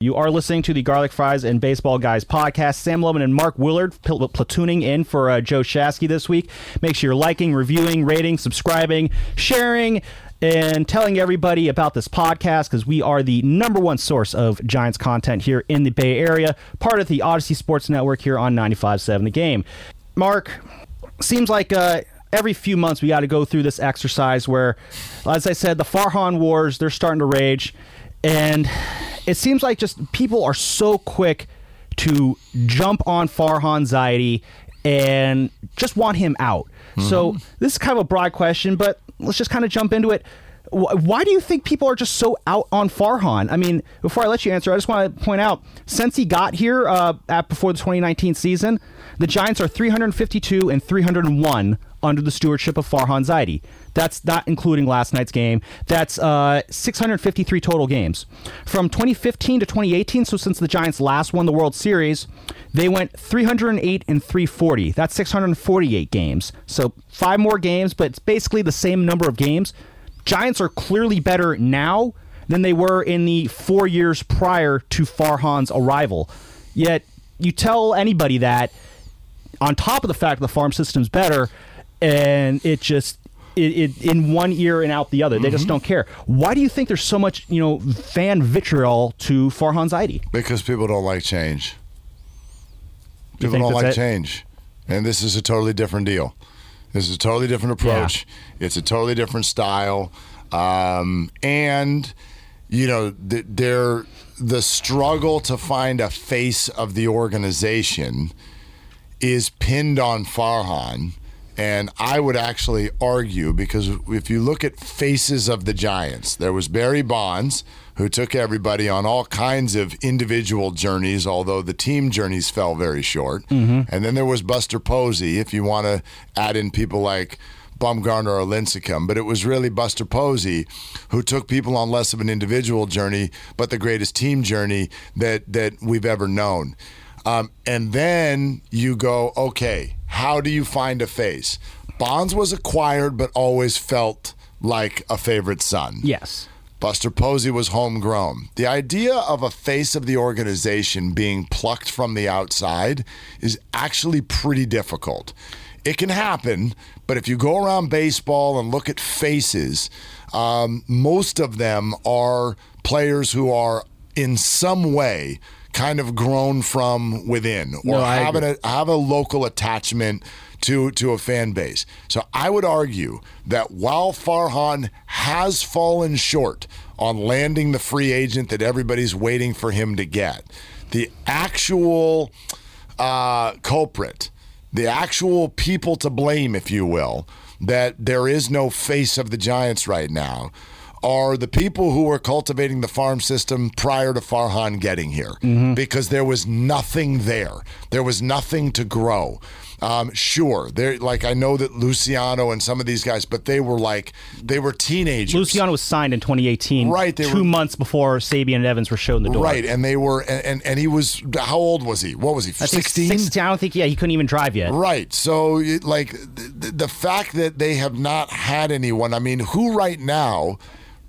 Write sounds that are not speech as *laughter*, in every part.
You are listening to the Garlic Fries and Baseball Guys podcast. Sam Loman and Mark Willard pl- platooning in for uh, Joe Shasky this week. Make sure you're liking, reviewing, rating, subscribing, sharing, and telling everybody about this podcast because we are the number one source of Giants content here in the Bay Area, part of the Audacy Sports Network here on 95.7 The Game. Mark, seems like uh, every few months we got to go through this exercise where, as I said, the Farhan wars, they're starting to rage. And it seems like just people are so quick to jump on Farhan Zaidi and just want him out. So this is kind of a broad question, but let's just kind of jump into it. Why do you think people are just so out on Farhan? I mean, before I let you answer, I just want to point out since he got here uh, at before the 2019 season, the Giants are 352 and 301 under the stewardship of Farhan Zaidi. That's not including last night's game. That's uh, 653 total games. From 2015 to 2018, so since the Giants last won the World Series, they went 308 and 340. That's 648 games. So five more games, but it's basically the same number of games. Giants are clearly better now than they were in the four years prior to Farhan's arrival. Yet you tell anybody that, on top of the fact the farm system's better, and it just it, it in one ear and out the other. They just don't care. Why do you think there's so much you know fan vitriol to Farhan Zaidi? Because people don't like change. People don't like it? change. And this is a totally different deal. This is a totally different approach. It's a totally different style. Um, and, you know, th- they're, the struggle to find a face of the organization is pinned on Farhan. And I would actually argue because if you look at faces of the Giants, there was Barry Bonds who took everybody on all kinds of individual journeys, although the team journeys fell very short. And then there was Buster Posey, if you want to add in people like Bumgarner or Lincecum, but it was really Buster Posey who took people on less of an individual journey, but the greatest team journey that that we've ever known. Um, and then you go, okay, how do you find a face? Bonds was acquired, but always felt like a favorite son. Yes. Buster Posey was homegrown. The idea of a face of the organization being plucked from the outside is actually pretty difficult. It can happen, but if you go around baseball and look at faces, um, most of them are players who are in some way kind of grown from within or No, have, an, have a local attachment to to a fan base. So I would argue that while Farhan has fallen short on landing the free agent that everybody's waiting for him to get, the actual uh, culprit, the actual people to blame, if you will, that there is no face of the Giants right now. Are the people who were cultivating the farm system prior to Farhan getting here because there was nothing there. There was nothing to grow. Um, sure, there. Like I know that Luciano and some of these guys, but they were like they were teenagers. Luciano was signed in 2018, Right, they two were- months before Sabean and Evans were shown the door. Right, and they were, and, and and he was. How old was he? What was he? Sixteen. 16, I don't think. Yeah, he couldn't even drive yet. Right. So, like, the, the fact that they have not had anyone, I mean, who right now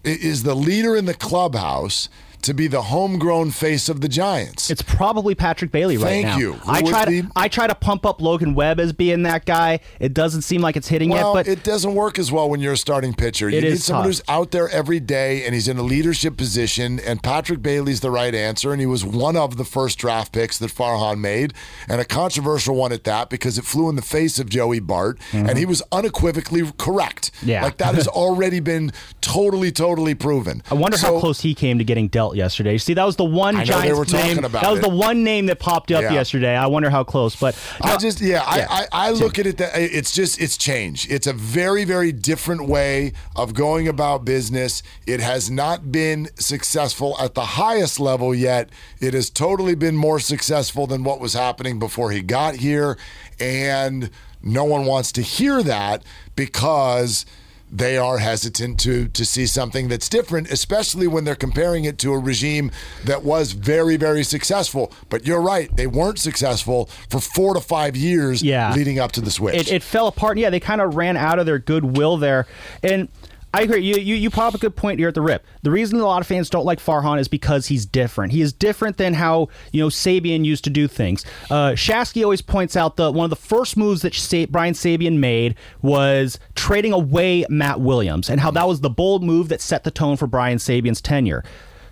is the leader in the clubhouse to be the homegrown face of the Giants? It's probably Patrick Bailey right Thank now. you. Who I try to I try to pump up Logan Webb as being that guy. It doesn't seem like it's hitting well, yet, but it doesn't work as well when you're a starting pitcher. You It need is someone tough. who's out there every day and he's in a leadership position. And Patrick Bailey's the right answer. And he was one of the first draft picks that Farhan made, and a controversial one at that because it flew in the face of Joey Bart, and he was unequivocally correct. Mm-hmm. Yeah. like that has *laughs* already been totally, totally proven. I wonder how close he came to getting dealt yesterday. See, that was the one I know they were talking name. that was it. the one name that popped up Yeah. yesterday. I wonder how close, but I just yeah, Yeah. I, I, I look at it that it's just it's change. It's a very very different way of going about business. It has not been successful at the highest level yet. It has totally been more successful than what was happening before he got here, and no one wants to hear that because they are hesitant to to see something that's different, especially when they're comparing it to a regime that was very, very successful. But you're right; they weren't successful for four to five years Yeah. leading up to the switch. it, it fell apart. Yeah, they kind of ran out of their goodwill there, and. I agree. You, you you pop a good point here at the rip. The reason a lot of fans don't like Farhan is because he's different. He is different than how you know Sabean used to do things. Uh, Shasky always points out that one of the first moves that Sa- Brian Sabean made was trading away Matt Williams, and how that was the bold move that set the tone for Brian Sabean's tenure.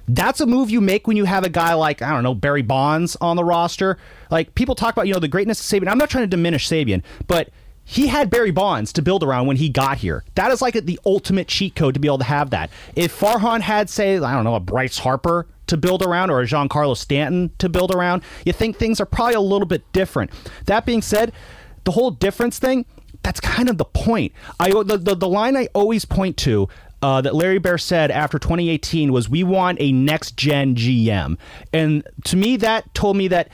That's a move you make when you have a guy like I don't know Barry Bonds on the roster. Like people talk about, you know, the greatness of Sabean. I'm not trying to diminish Sabean, but he had Barry Bonds to build around when he got here. That is like the ultimate cheat code to be able to have that. If Farhan had, say, I don't know, a Bryce Harper to build around or a Giancarlo Stanton to build around, you think things are probably a little bit different. That being said, the whole difference thing, that's kind of the point. I the, the, the line I always point to uh, that Larry Baer said after 2018 was, "We want a next gen GM," and to me, that told me that.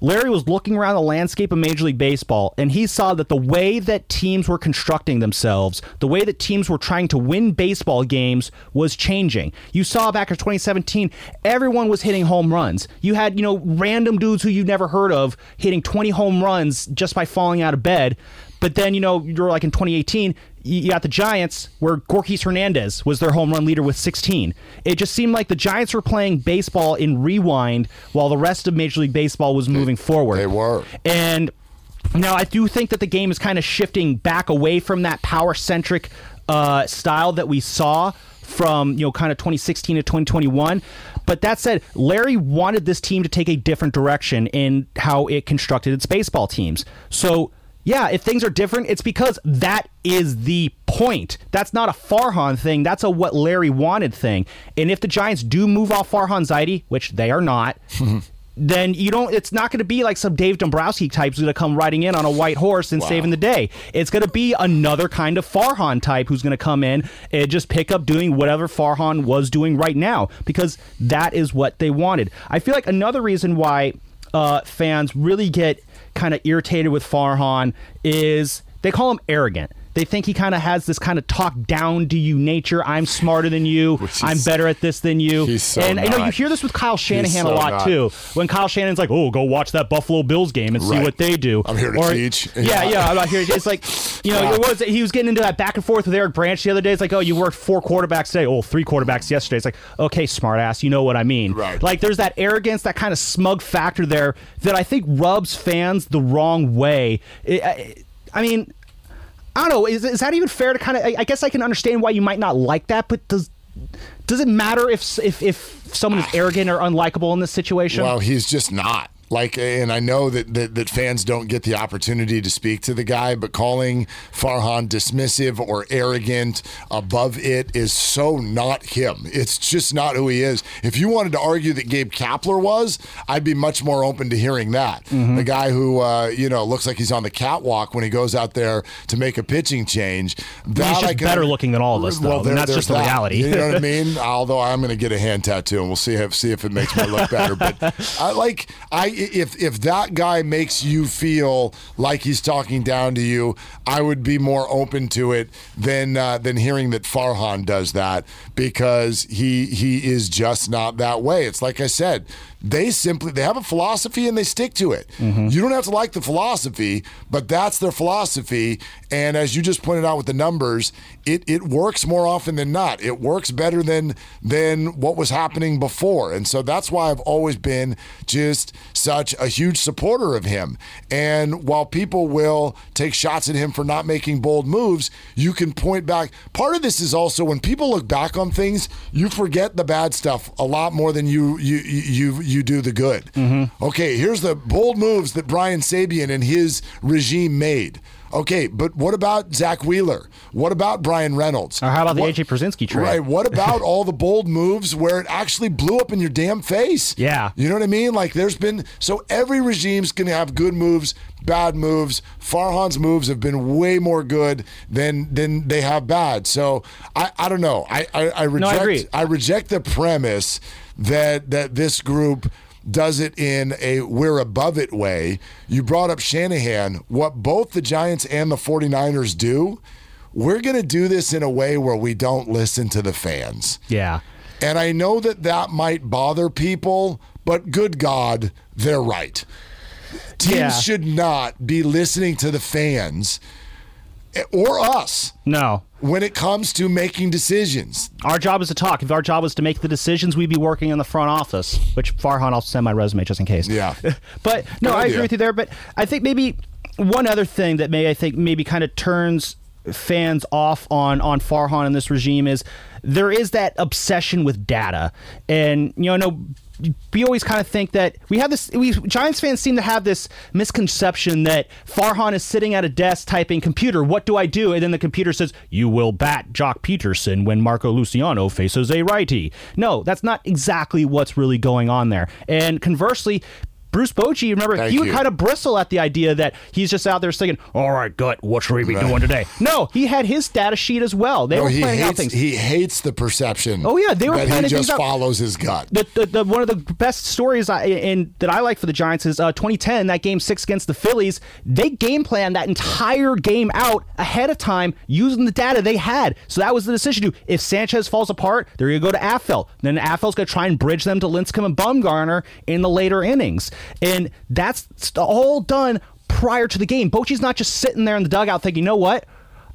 Larry was looking around the landscape of Major League Baseball and he saw that the way that teams were constructing themselves, the way that teams were trying to win baseball games was changing. You saw back in 2017, everyone was hitting home runs. You had, you know, random dudes who you never heard of hitting 20 home runs just by falling out of bed. But then, you know, you're like in 2018, you got the Giants where Gorkys Hernandez was their home run leader with 16. It just seemed like the Giants were playing baseball in rewind while the rest of Major League Baseball was moving forward. They were. And now I do think that the game is kind of shifting back away from that power centric uh, style that we saw from you know kind of 2016 to 2021 but that said larry wanted this team to take a different direction in how it constructed its baseball teams so yeah, if things are different, it's because that is the point. That's not a Farhan thing. That's a what Larry wanted thing. And if the Giants do move off Farhan Zaidi, which they are not, *laughs* then you don't. It's not going to be like some Dave Dombrowski type who's going to come riding in on a white horse and Wow. saving the day. It's going to be another kind of Farhan type who's going to come in and just pick up doing whatever Farhan was doing right now because that is what they wanted. I feel like another reason why uh, fans really get kind of irritated with Farhan is they call him arrogant. They think he kind of has this kind of talk down to you nature. I'm smarter than you. Which I'm better at this than you. he's so and you know you hear this with Kyle Shanahan so a lot not. too. When Kyle Shanahan's like, "Oh, go watch that Buffalo Bills game and see what they do." I'm here to Or- teach. Yeah, Yeah. yeah. I'm out here. It's like, you know, it was he was getting into that back and forth with Eric Branch the other day. It's like, oh, you worked four quarterbacks today. Oh, three quarterbacks yesterday. It's like, okay, smartass, you know what I mean. Right. Like, there's that arrogance, that kind of smug factor there that I think rubs fans the wrong way. I- I, I mean, I don't know. Is, is that even fair to kind of? I, I guess I can understand why you might not like that, but does does it matter if if if someone is ah. arrogant or unlikable in this situation? Well, he's just not. Like, and I know that, that that fans don't get the opportunity to speak to the guy, but calling Farhan dismissive or arrogant above it is so not him. It's just not who he is. If you wanted to argue that Gabe Kapler was, I'd be much more open to hearing that. The guy who uh, you know looks like he's on the catwalk when he goes out there to make a pitching change. That just I can- better looking than all of us, though, and there- that's just the that. reality. You know what I *laughs* mean? Although I'm going to get a hand tattoo, and we'll see if see if it makes me look better. But I *laughs* like I if if that guy makes you feel like he's talking down to you, I would be more open to it than uh, than hearing that Farhan does that because he he is just not that way. It's like I said. They simply they have a philosophy and they stick to it. Mm-hmm. You don't have to like the philosophy, but that's their philosophy. And as you just pointed out with the numbers, it it works more often than not. It works better than than what was happening before. And so that's why I've always been just such a huge supporter of him. And while people will take shots at him for not making bold moves, you can point back. Part of this is also when people look back on things, you forget the bad stuff a lot more than you you you you do the good. Mm-hmm. Okay, here's the bold moves that Brian Sabean and his regime made. Okay, but what about Zack Wheeler? What about Bryan Reynolds? Or how about the AJ Pierzynski trade? Right. What about all the bold moves where it actually blew up in your damn face? Yeah. You know what I mean? Like there's been so every regime's gonna have good moves, bad moves. Farhan's moves have been way more good than than they have bad. So I, I don't know. I, I, I reject agree. I reject the premise that that this group does it in a we're above it way. You brought up Shanahan. What both the Giants and the 49ers do, we're going to do this in a way where we don't listen to the fans. yeah. And I know that that might bother people, but good God, they're right. Teams Yeah. should not be listening to the fans or us. No. When it comes to making decisions. Our job is to talk. If our job was to make the decisions, we'd be working in the front office. Which Farhan, I'll send my resume just in case. Yeah. *laughs* but no, Good I idea. agree with you there. But I think maybe one other thing that may I think maybe kind of turns fans off on on Farhan and this regime is there is that obsession with data, and you know, no. We always kind of think that we have this. We Giants fans seem to have this misconception that Farhan is sitting at a desk typing "computer, what do I do?" and then the computer says, "You will bat Joc Pederson when Marco Luciano faces a righty." No, that's not exactly what's really going on there. And conversely, Bruce Bochy, remember, Thank he would you. kind of bristle at the idea that he's just out there singing, "All right, gut, what should we be doing today?" No, he had his data sheet as well. They No, were he planning out hates things. he hates the perception. Oh, yeah, they were that he just things out. follows his gut. the, the, the one of the best stories I, in that I like for the Giants is uh, 2010 that game six against the Phillies. They game planned that entire game out ahead of time using the data they had. So that was the decision. To if Sanchez falls apart, they're going to go to Affeldt. Then Affeldt's going to try and bridge them to Lincecum and Bumgarner in the later innings, and that's all done prior to the game. Bochy's not just sitting there in the dugout thinking, you know what?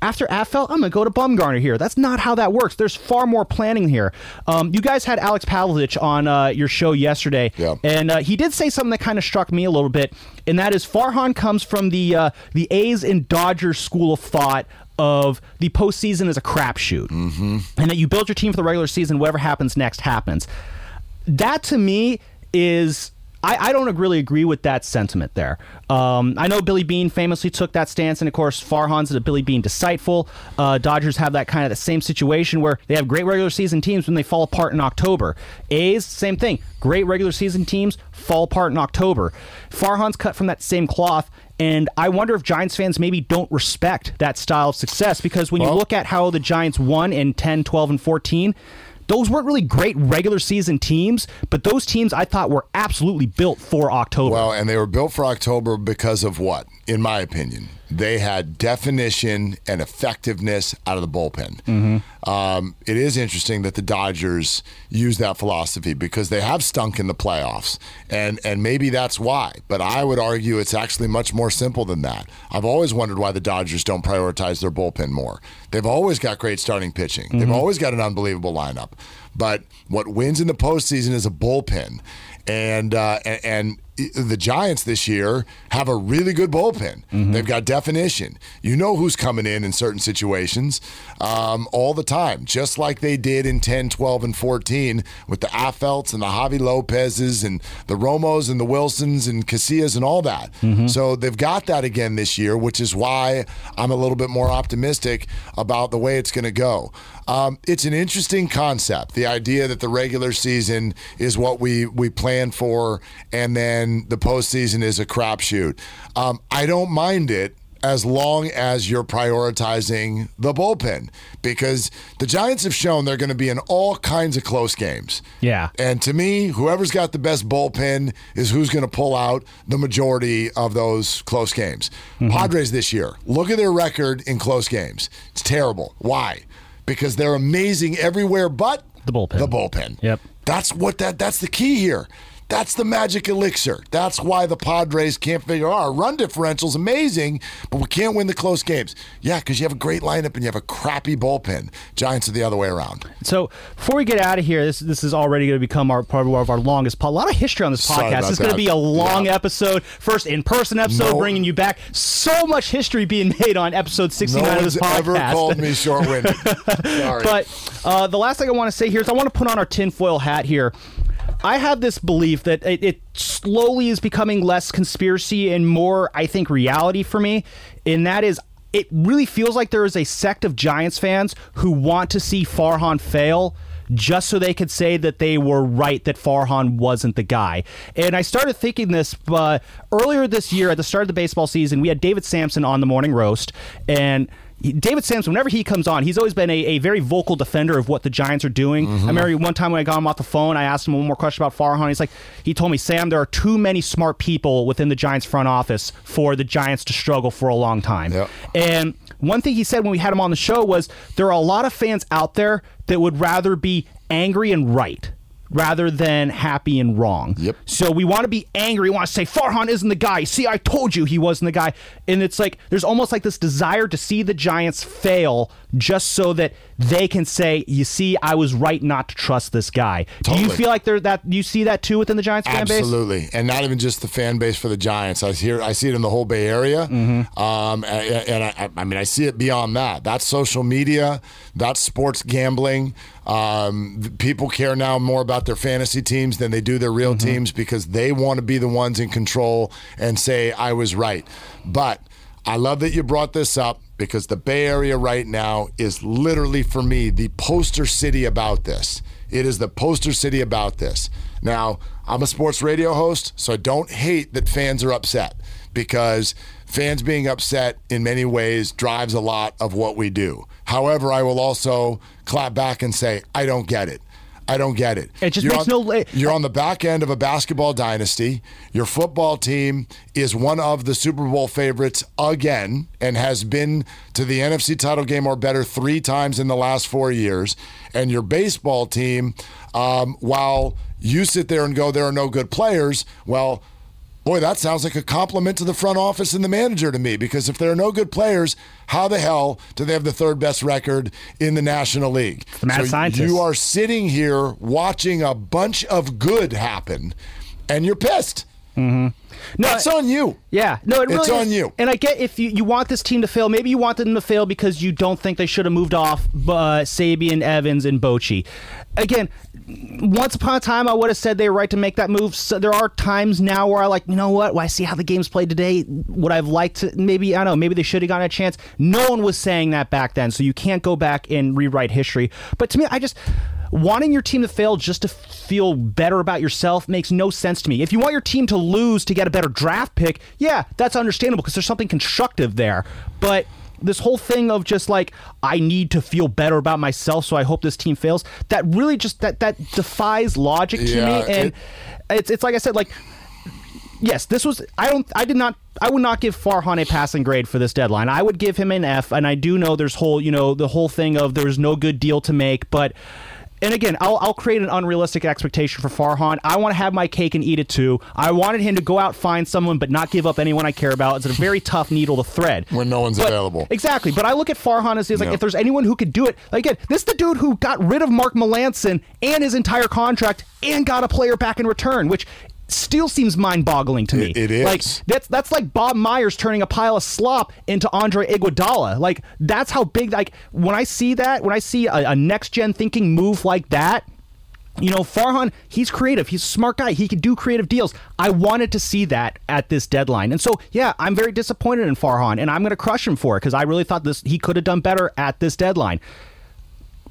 After Affeldt, I'm going to go to Bumgarner here. That's not how that works. There's far more planning here. Um, you guys had Alex Pavlovic on uh, your show yesterday, Yeah. and uh, he did say something that kind of struck me a little bit, and that is Farhan comes from the uh, the A's and Dodgers school of thought of the postseason is a crapshoot, mm-hmm. and that you build your team for the regular season. Whatever happens next happens. That to me is. I, I don't really agree with that sentiment there. Um, I know Billy Beane famously took that stance, and of course, Farhan's is a Billy Beane disciple. Uh, Dodgers have that kind of the same situation where they have great regular season teams when they fall apart in October. A's, same thing. Great regular season teams fall apart in October. Farhan's cut from that same cloth, and I wonder if Giants fans maybe don't respect that style of success because when you look at how the Giants won in 10, 12, and 14, those weren't really great regular season teams, but those teams I thought were absolutely built for October. Well, and they were built for October because of what? In my opinion, they had definition and effectiveness out of the bullpen. Mm-hmm. Um, it is interesting that the Dodgers use that philosophy because they have stunk in the playoffs, and and maybe that's why. But I would argue it's actually much more simple than that. I've always wondered why the Dodgers don't prioritize their bullpen more. They've always got great starting pitching. They've always got an unbelievable lineup. But what wins in the postseason is a bullpen, and uh, and, and the Giants this year have a really good bullpen. They've got definition. You know who's coming in in certain situations um, all the time, just like they did in 10, 12, and 14 with the Affeldts and the Javi Lopez's and the Romos and the Wilsons and Casillas and all that. So they've got that again this year, which is why I'm a little bit more optimistic about the way it's going to go. Um, it's an interesting concept. The idea that the regular season is what we we plan for, and then the postseason is a crapshoot. Um, I don't mind it as long as you're prioritizing the bullpen, because the Giants have shown they're going to be in all kinds of close games. Yeah. And to me, whoever's got the best bullpen is who's going to pull out the majority of those close games. Padres this year, look at their record in close games. It's terrible. Why? Because they're amazing everywhere but The bullpen. The bullpen. Yep. That's what that that's the key here. That's the magic elixir. That's why the Padres can't figure out our run differential's amazing, but we can't win the close games. Yeah, because you have a great lineup and you have a crappy bullpen. Giants are the other way around. So before we get out of here, this this is already going to become our part of our longest. Po- a lot of history on this podcast. is going to be a long Yeah. episode. First in person episode, No- bringing you back. So much history being made on episode sixty nine No of this podcast. ever called me short-winded. *laughs* Sorry. But uh, the last thing I want to say here is I want to put on our tinfoil hat here. I have this belief that it, it slowly is becoming less conspiracy and more, I think, reality for me. And that is, it really feels like there is a sect of Giants fans who want to see Farhan fail just so they could say that they were right that Farhan wasn't the guy. And I started thinking this uh, earlier this year at the start of the baseball season. We had David Samson on the morning roast, and David Samson, whenever he comes on, he's always been a, a very vocal defender of what the Giants are doing. Mm-hmm. I remember one time when I got him off the phone, I asked him one more question about Farhan. He's like, he told me, Sam, there are too many smart people within the Giants front office for the Giants to struggle for a long time. Yep. And one thing he said when we had him on the show was there are a lot of fans out there that would rather be angry and right rather than happy and wrong. Yep. So we want to be angry. We want to say Farhan isn't the guy. See, I told you he wasn't the guy. And it's like there's almost like this desire to see the Giants fail just so that they can say, "You see, I was right not to trust this guy." Do you feel like there that you see that too within the Giants fan base? Absolutely, and not even just the fan base for the Giants. I hear, I see it in the whole Bay Area, Mm-hmm. um, and, and I, I mean, I see it beyond that. That's social media. That's sports gambling. Um, people care now more about their fantasy teams than they do their real Mm-hmm. teams because they want to be the ones in control and say I was right. But I love that you brought this up because the Bay Area right now is literally for me the poster city about this. It is the poster city about this. Now, I'm a sports radio host, so I don't hate that fans are upset because fans being upset in many ways drives a lot of what we do. However, I will also clap back and say, I don't get it. I don't get it. It just You're makes on- no la- You're on the back end of a basketball dynasty. Your football team is one of the Super Bowl favorites again and has been to the NFC title game or better three times in the last four years. And your baseball team, um, while you sit there and go, there are no good players, well, Boy, that sounds like a compliment to the front office and the manager to me because if there are no good players, how the hell do they have the third best record in the National League? the mad so scientist. you are sitting here watching a bunch of good happen and you're pissed. No, That's on you. Yeah, no, it really It's is. on you. And I get if you, you want this team to fail, maybe you want them to fail because you don't think they should have moved off uh, Sabean, Evans, and Bochy. Again, once upon a time, I would have said they were right to make that move. So there are times now where I like, you know what? When I see how the game's played today, would I've liked to maybe I don't know, maybe they should have gotten a chance. No one was saying that back then, so you can't go back and rewrite history. But to me, I just wanting your team to fail just to feel better about yourself makes no sense to me. If you want your team to lose to get a better draft pick, yeah, that's understandable because there's something constructive there. But this whole thing of just like I need to feel better about myself, so I hope this team fails. That really just that that defies logic to Yeah, me, and it- it's it's like I said, like yes, this was. I don't. I did not. I would not give Farhan a passing grade for this deadline. I would give him an F. And I do know there's whole, you know, the whole thing of there's no good deal to make, but. And again, I'll, I'll create an unrealistic expectation for Farhan. I want to have my cake and eat it too. I wanted him to go out find someone, but not give up anyone I care about. It's a very *laughs* tough needle to thread When no one's But- available. Exactly. But I look at Farhan as, as like if there's anyone who could do it. Like again, this is the dude who got rid of Mark Melancon and his entire contract and got a player back in return, which still seems mind-boggling to me. It- it is. Like that's that's like Bob Myers turning a pile of slop into Andre Iguodala. Like that's how big. Like when I see that, when I see a, a next-gen thinking move like that. You know, Farhan, he's creative. He's a smart guy. He can do creative deals. I wanted to see that at this deadline. And so, yeah, I'm very disappointed in Farhan, and I'm going to crush him for it because I really thought this he could have done better at this deadline.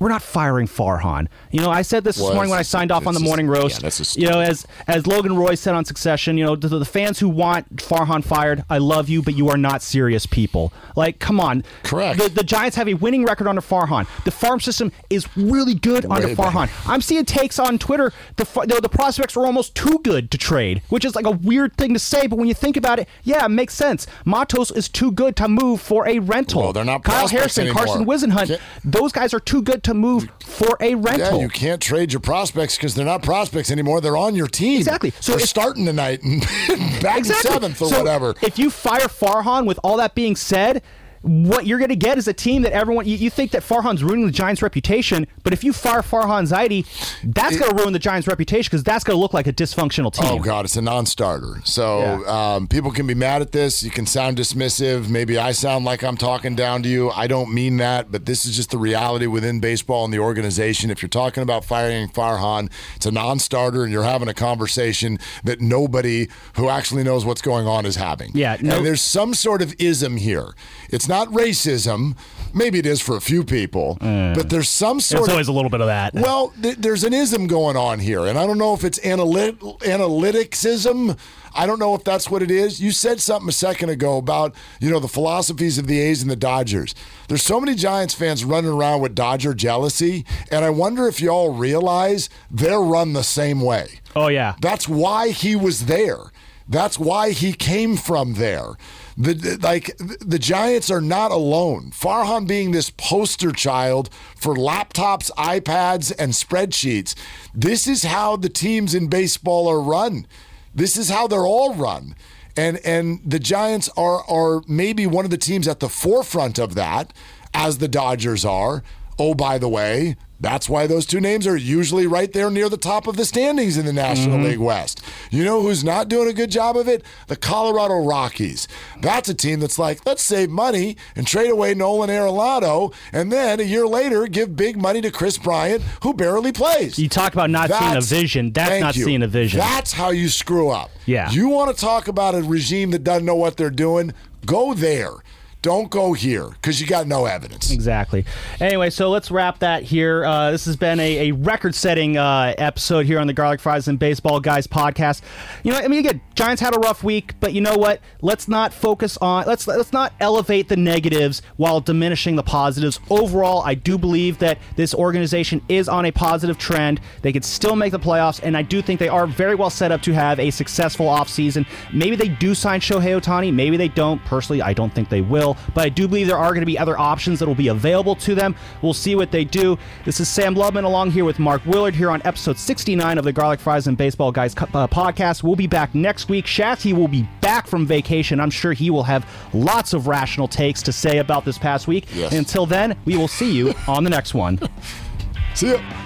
We're not firing Farhan. You know, I said this Well, this morning when I signed off on the morning roast. yeah, that's a you know, as as Logan Roy said on Succession, you know, to the fans who want Farhan fired, I love you, but you are not serious people. Like, come on. Correct. The, the Giants have a winning record under Farhan. The farm system is really good under back. Farhan. I'm seeing takes on Twitter. The fa- the, the prospects are almost too good to trade, which is like a weird thing to say, but when you think about it, yeah, it makes sense. Matos is too good to move for a rental. Well, they're not Kyle Harrison, anymore. Carson Whisenhunt. Those guys are too good to move for a rental. Yeah, you can't trade your prospects because they're not prospects anymore. They're on your team. Exactly. So they're if- starting tonight and *laughs* back seventh or So whatever. If you fire Farhan, with all that being said, what you're going to get is a team that everyone you, you think that Farhan's ruining the Giants' reputation, but if you fire Farhan Zaidi, that's going to ruin the Giants' reputation because that's going to look like a dysfunctional team. Oh God, it's a non-starter. So Yeah. um, people can be mad at this. You can sound dismissive. Maybe I sound like I'm talking down to you. I don't mean that, but this is just the reality within baseball and the organization. If you're talking about firing Farhan, it's a non-starter, and you're having a conversation that nobody who actually knows what's going on is having. Yeah, no- and there's some sort of ism here. It's not racism. Maybe it is for a few people, but there's some sort There's of always a little bit of that. well, th- there's an ism going on here, and I don't know if it's analyt- analyticsism. I don't know if that's what it is. You said something a second ago about you know the philosophies of the A's and the Dodgers. There's so many Giants fans running around with Dodger jealousy, and I wonder if y'all realize they're run the same way. oh yeah. That's why he was there. That's why he came from there. The, like the Giants are not alone. Farhan being this poster child for laptops, iPads, and spreadsheets. This is how the teams in baseball are run. This is how they're all run. And and the Giants are are maybe one of the teams at the forefront of that, as the Dodgers are. Oh, by the way, that's why those two names are usually right there near the top of the standings in the National mm-hmm. League West. You know who's not doing a good job of it? The Colorado Rockies. That's a team that's like, let's save money and trade away Nolan Arenado, and then a year later give big money to Kris Bryant, who barely plays. You talk about not seeing a vision. That's not you. seeing a vision. That's how you screw up. Yeah. You want to talk about a regime that doesn't know what they're doing? Go there. Don't go here because you got no evidence. Exactly. Anyway, so let's wrap that here. Uh, this has been a, a record-setting uh, episode here on the Garlic Fries and Baseball Guys podcast. You know, I mean, again, Giants had a rough week, but you know what? Let's not focus on let's let's not elevate the negatives while diminishing the positives. Overall, I do believe that this organization is on a positive trend. They could still make the playoffs, and I do think they are very well set up to have a successful offseason. Maybe they do sign Shohei Ohtani. Maybe they don't. Personally, I don't think they will, but I do believe there are going to be other options that will be available to them. We'll see what they do. This is Sam Lubman along here with Mark Willard here on episode 69 of the Garlic Fries and Baseball Guys uh, podcast. We'll be back next week. Shasky will be back from vacation. I'm sure he will have lots of rational takes to say about this past week. Yes. Until then, we will see you on the next one. *laughs* See ya.